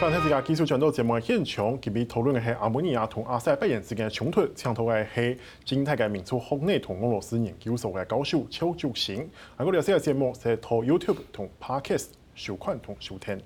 刚才这个技术传导节目现场，特别讨论的是亚美尼亚同阿塞拜然之间的冲突，抢头的是金泰嘅民族学内同俄罗斯研究所嘅教授邱竹行。啊，我哋这个节目是透 YouTube 同 Podcast 收看同收听。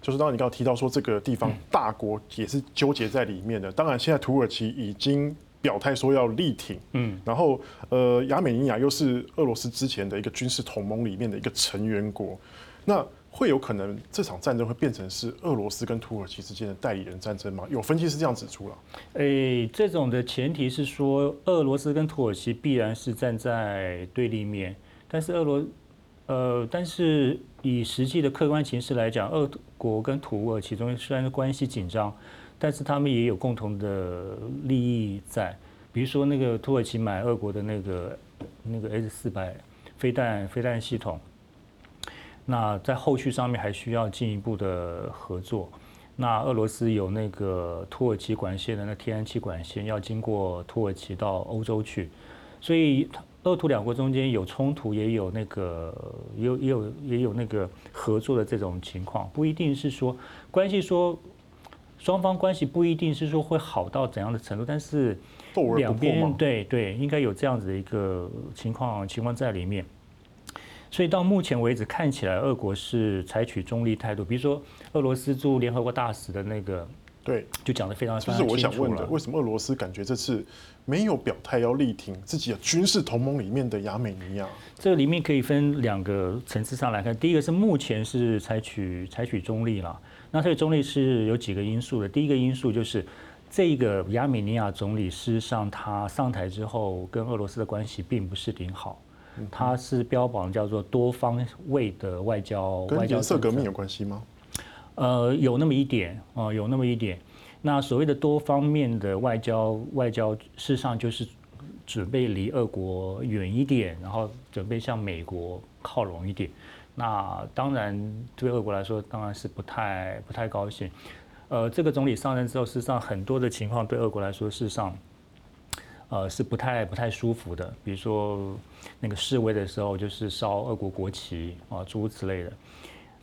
就是当你刚刚提到说这个地方大国也是纠结在里面的，当然现在土耳其已经表态说要力挺，嗯，然后呃亚美尼亚又是俄罗斯之前的一个军事同盟里面的一个成员国，那会有可能这场战争会变成是俄罗斯跟土耳其之间的代理人战争吗？有分析是这样指出了。诶，这种的前提是说俄罗斯跟土耳其必然是站在对立面，但是俄罗呃，但是以实际的客观形势来讲，俄国跟土耳其中虽然关系紧张，但是他们也有共同的利益在，比如说那个土耳其买俄国的那个那个 S 四百飞弹飞弹系统，那在后续上面还需要进一步的合作。那俄罗斯有那个土耳其管线的那天然气管线要经过土耳其到欧洲去，所以。俄土两国中间有冲突，也有那个，也有也有也有那个合作的这种情况，不一定是说关系说双方关系不一定是说会好到怎样的程度，但是两边对对应该有这样子的一个情况情况在里面。所以到目前为止看起来，俄国是采取中立态度，比如说俄罗斯驻联合国大使的那个。对，就讲的非常，就是我想问的，为什么俄罗斯感觉这次没有表态要力挺自己的军事同盟里面的亚美尼亚？这个里面可以分两个层次上来看，第一个是目前是采取采取中立了，那这个中立是有几个因素的。第一个因素就是这个亚美尼亚总理事实上他上台之后跟俄罗斯的关系并不是挺好，他是标榜叫做多方位的外交，跟颜色革命有关系吗？呃，有那么一点哦，有那么一点。那所谓的多方面的外交，外交事实上就是准备离俄国远一点，然后准备向美国靠拢一点。那当然对俄国来说，当然是不太不太高兴。呃，这个总理上任之后，事实上很多的情况对俄国来说，事实上呃是不太不太舒服的。比如说那个示威的时候，就是烧俄国国旗啊，诸如此类的。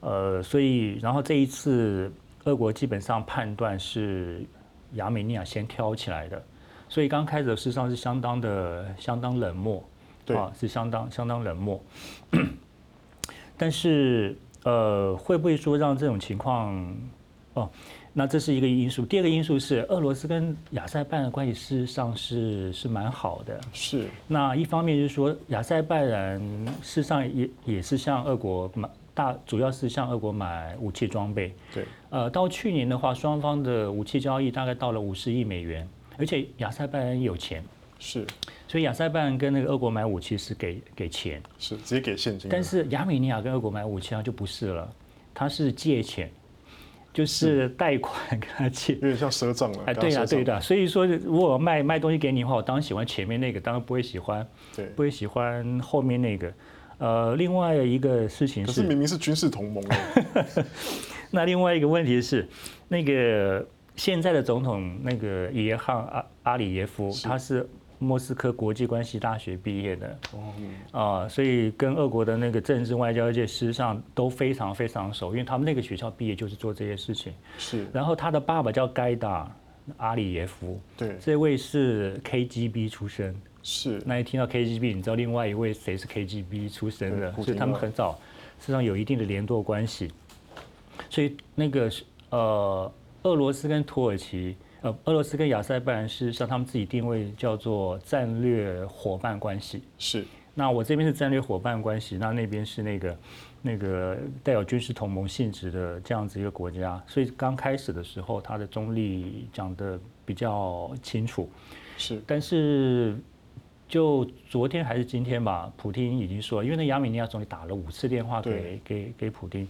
呃，所以，然后这一次，俄国基本上判断是亚美尼亚先挑起来的，所以刚开始的事实上是相当的、相当冷漠，对啊，是相当、相当冷漠。但是，呃，会不会说让这种情况？哦，那这是一个因素。第二个因素是，俄罗斯跟亚塞拜然关系事实上是是蛮好的。是。那一方面就是说，亚塞拜然事实上也也是向俄国买。大主要是向俄国买武器装备，对，呃，到去年的话，双方的武器交易大概到了五十亿美元，而且亚塞拜然有钱，是，所以亚塞拜然跟那个俄国买武器是给给钱，是直接给现金，但是亚美尼亚跟俄国买武器啊就不是了，他是借钱，就是贷款跟他借，有点像赊账了，哎，对啊，对的，所以说如果卖卖东西给你的话，我当然喜欢前面那个，当然不会喜欢，对，不会喜欢后面那个。呃，另外一个事情是，可是明明是军事同盟。那另外一个问题是，那个现在的总统那个耶汉阿阿里耶夫，他是莫斯科国际关系大学毕业的。哦。啊，所以跟俄国的那个政治外交界事实上都非常非常熟，因为他们那个学校毕业就是做这些事情。是。然后他的爸爸叫盖达阿里耶夫。对。这位是 KGB 出身。是，那一听到 KGB，你知道另外一位谁是 KGB 出身的？所以他们很早，实际上有一定的联络关系。所以那个呃，俄罗斯跟土耳其，呃，俄罗斯跟亚塞拜然是向他们自己定位叫做战略伙伴关系。是。那我这边是战略伙伴关系，那那边是那个那个带有军事同盟性质的这样子一个国家。所以刚开始的时候，他的中立讲的比较清楚。是。但是。就昨天还是今天吧，普京已经说，因为那亚美尼亚总理打了五次电话给给给普京，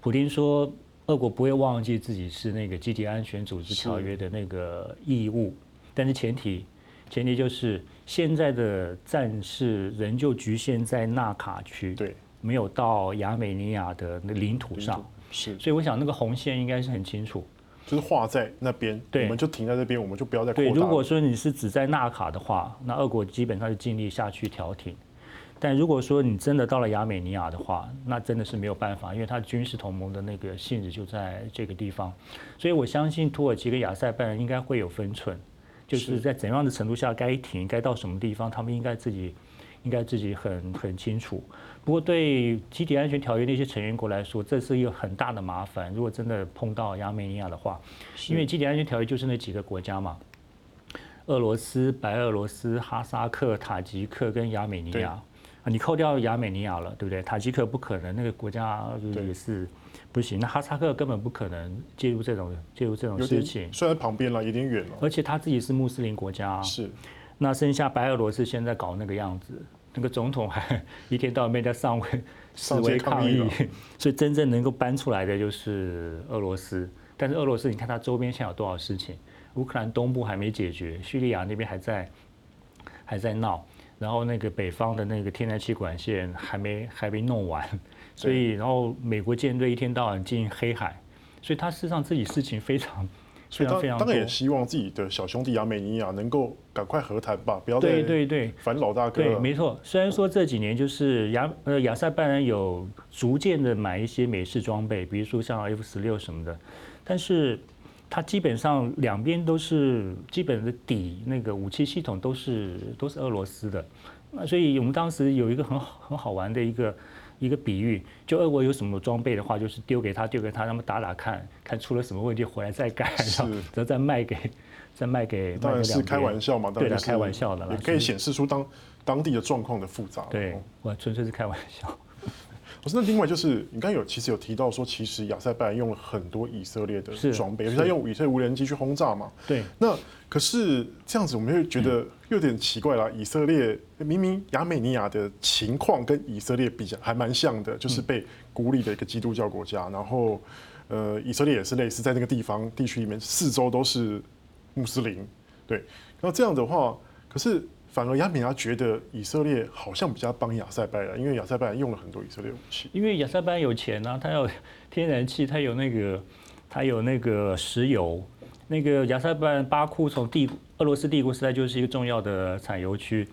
普京说，俄国不会忘记自己是那个集体安全组织条约的那个义务，但是前提前提就是现在的战事仍旧局限在纳卡区，对，没有到亚美尼亚的那领土上，是，所以我想那个红线应该是很清楚。就是画在那边，我们就停在那边，我们就不要再扩大。对，如果说你是只在纳卡的话，那俄国基本上就尽力下去调停。但如果说你真的到了亚美尼亚的话，那真的是没有办法，因为它军事同盟的那个性质就在这个地方。所以我相信土耳其跟亚塞拜然应该会有分寸，就是在怎样的程度下该停，该到什么地方，他们应该自己应该自己很很清楚。不过对集体安全条约那些成员国来说，这是一个很大的麻烦。如果真的碰到亚美尼亚的话，因为集体安全条约就是那几个国家嘛。俄罗斯、白俄罗斯、哈萨克、塔吉克跟亚美尼亚，啊，你扣掉亚美尼亚了，对不对？塔吉克不可能，那个国家也是不行。那哈萨克根本不可能介入这种介入这种事情，虽然旁边了，有点远了。而且他自己是穆斯林国家，是。那剩下白俄罗斯现在搞那个样子，那个总统还一天到晚在上位示威抗议，所以真正能够搬出来的就是俄罗斯。但是俄罗斯，你看它周边现在有多少事情？乌克兰东部还没解决，叙利亚那边还在还在闹，然后那个北方的那个天然气管线还没还没弄完，所以然后美国舰队一天到晚进黑海，所以他事实上自己事情非常非常非常多。当然也希望自己的小兄弟亚美尼亚能够赶快和谈吧，不要对对对烦老大哥。对，没错。虽然说这几年就是亚呃亚塞拜然有逐渐的买一些美式装备，比如说像 F 十六什么的，但是。它基本上两边都是基本的底，那个武器系统都是都是俄罗斯的，那所以我们当时有一个很好很好玩的一个一个比喻，就俄国有什么装备的话，就是丢给他丢给他，让他们打打看看出了什么问题，回来再改，然后然后再卖给再卖给。当然是开玩笑嘛，对的，开玩笑的，也可以显示出当当地的状况的复杂。对，我纯粹是开玩笑。不是，那另外就是你刚刚有其实有提到说，其实亚塞拜然用了很多以色列的装备，尤其他用以色列无人机去轰炸嘛。对。那可是这样子，我们会觉得有点奇怪啦。以色列明明亚美尼亚的情况跟以色列比较还蛮像的，就是被孤立的一个基督教国家。然后，呃，以色列也是类似，在那个地方地区里面，四周都是穆斯林。对。那这样的话，可是。反而亚美尼亚觉得以色列好像比较帮亚塞拜然，因为亚塞拜然用了很多以色列武器。因为亚塞拜然有钱啊，他有天然气，他有那个，他有那个石油。那个亚塞拜然巴库从帝俄罗斯帝国时代就是一个重要的产油区。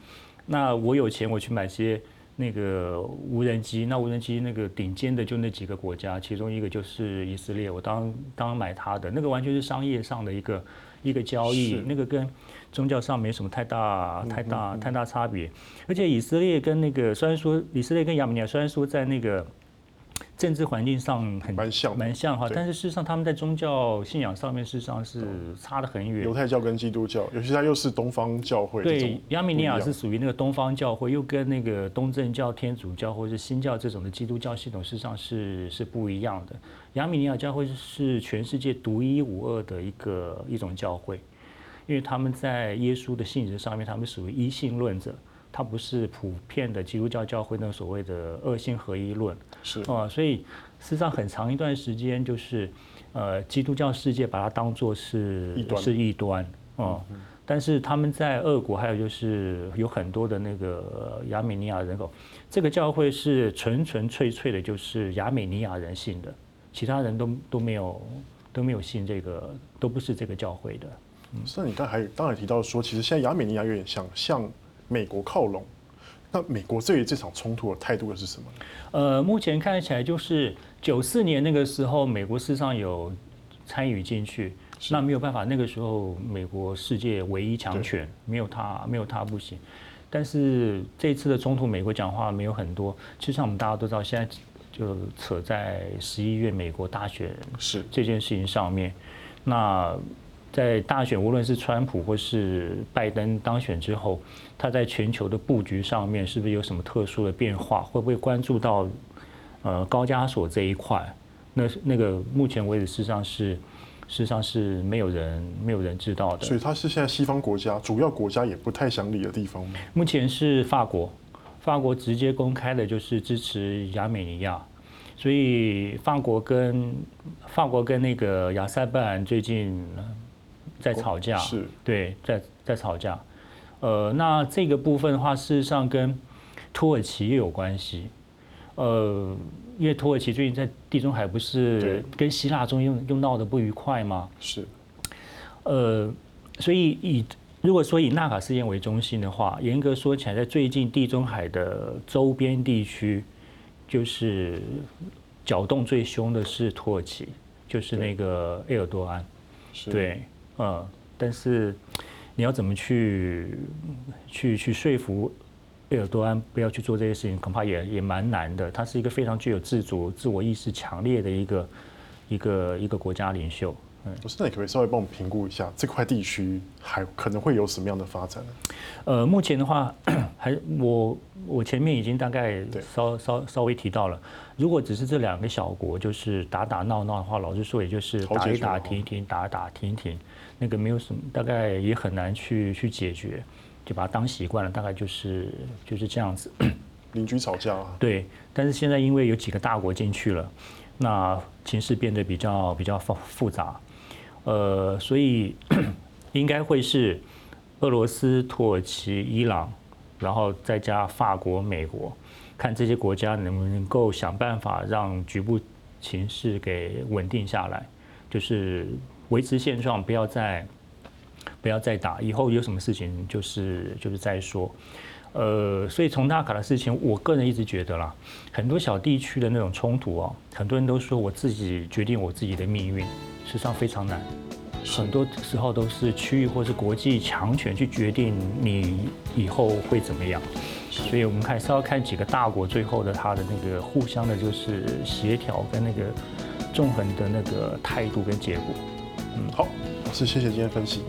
那我有钱，我去买些那个无人机。那无人机那个顶尖的就那几个国家，其中一个就是以色列。我当当买它的那个完全是商业上的一个一个交易，那个跟。宗教上没什么太大、太大、太大差别，而且以色列跟那个虽然说以色列跟亚美尼亚虽然说在那个政治环境上很蛮像蛮像哈，但是事实上他们在宗教信仰上面事实上是差得很远。犹太教跟基督教，尤其它又是东方教会。对，亚美尼亚是属于那个东方教会，又跟那个东正教、天主教或者是新教这种的基督教系统事实上是是不一样的。亚美尼亚教会是全世界独一无二的一个一种教会。因为他们在耶稣的性质上面，他们属于一性论者，他不是普遍的基督教教会那所谓的二性合一论。是啊，所以事实上很长一段时间就是，呃，基督教世界把它当做是异端是异端哦。但是他们在俄国还有就是有很多的那个亚美尼亚人口，这个教会是纯纯粹粹的，就是亚美尼亚人信的，其他人都都没有都没有信这个，都不是这个教会的。那你刚才当然提到说，其实现在亚美尼亚有点像向美国靠拢。那美国对于这场冲突的态度又是什么？呃，目前看起来就是九四年那个时候，美国事实上有参与进去。那没有办法，那个时候美国世界唯一强权，没有他没有他不行。但是这次的冲突，美国讲话没有很多。其实像我们大家都知道，现在就扯在十一月美国大选是这件事情上面。那在大选，无论是川普或是拜登当选之后，他在全球的布局上面是不是有什么特殊的变化？会不会关注到呃高加索这一块？那那个目前为止，事实上是事实上是没有人没有人知道的。所以他是现在西方国家主要国家也不太想理的地方？目前是法国，法国直接公开的就是支持亚美尼亚，所以法国跟法国跟那个亚塞拜然最近。在吵架，是。对，在在吵架，呃，那这个部分的话，事实上跟土耳其也有关系，呃，因为土耳其最近在地中海不是跟希腊中又又闹得不愉快吗？是，呃，所以以如果说以纳卡事件为中心的话，严格说起来，在最近地中海的周边地区，就是搅动最凶的是土耳其，就是那个埃尔多安。对，嗯，但是你要怎么去去去说服贝尔多安不要去做这些事情，恐怕也也蛮难的。他是一个非常具有自主、自我意识强烈的一个一个一个国家领袖。不是，那你可不可以稍微帮我们评估一下这块地区还可能会有什么样的发展呢？呃，目前的话，还我我前面已经大概稍稍稍微提到了，如果只是这两个小国就是打打闹闹的话，老实说，也就是打一打停一停，打一打停一停，那个没有什么，大概也很难去去解决，就把它当习惯了，大概就是就是这样子。邻居吵架啊？对，但是现在因为有几个大国进去了，那情势变得比较比较复复杂。呃，所以 应该会是俄罗斯、土耳其、伊朗，然后再加法国、美国，看这些国家能不能够想办法让局部情势给稳定下来，就是维持现状，不要再不要再打，以后有什么事情就是就是再说。呃，所以从纳卡的事情，我个人一直觉得啦，很多小地区的那种冲突哦，很多人都说我自己决定我自己的命运。实际上非常难，很多时候都是区域或是国际强权去决定你以后会怎么样，所以我们还是要看几个大国最后的他的那个互相的，就是协调跟那个纵横的那个态度跟结果。嗯，好，老师谢谢今天分析。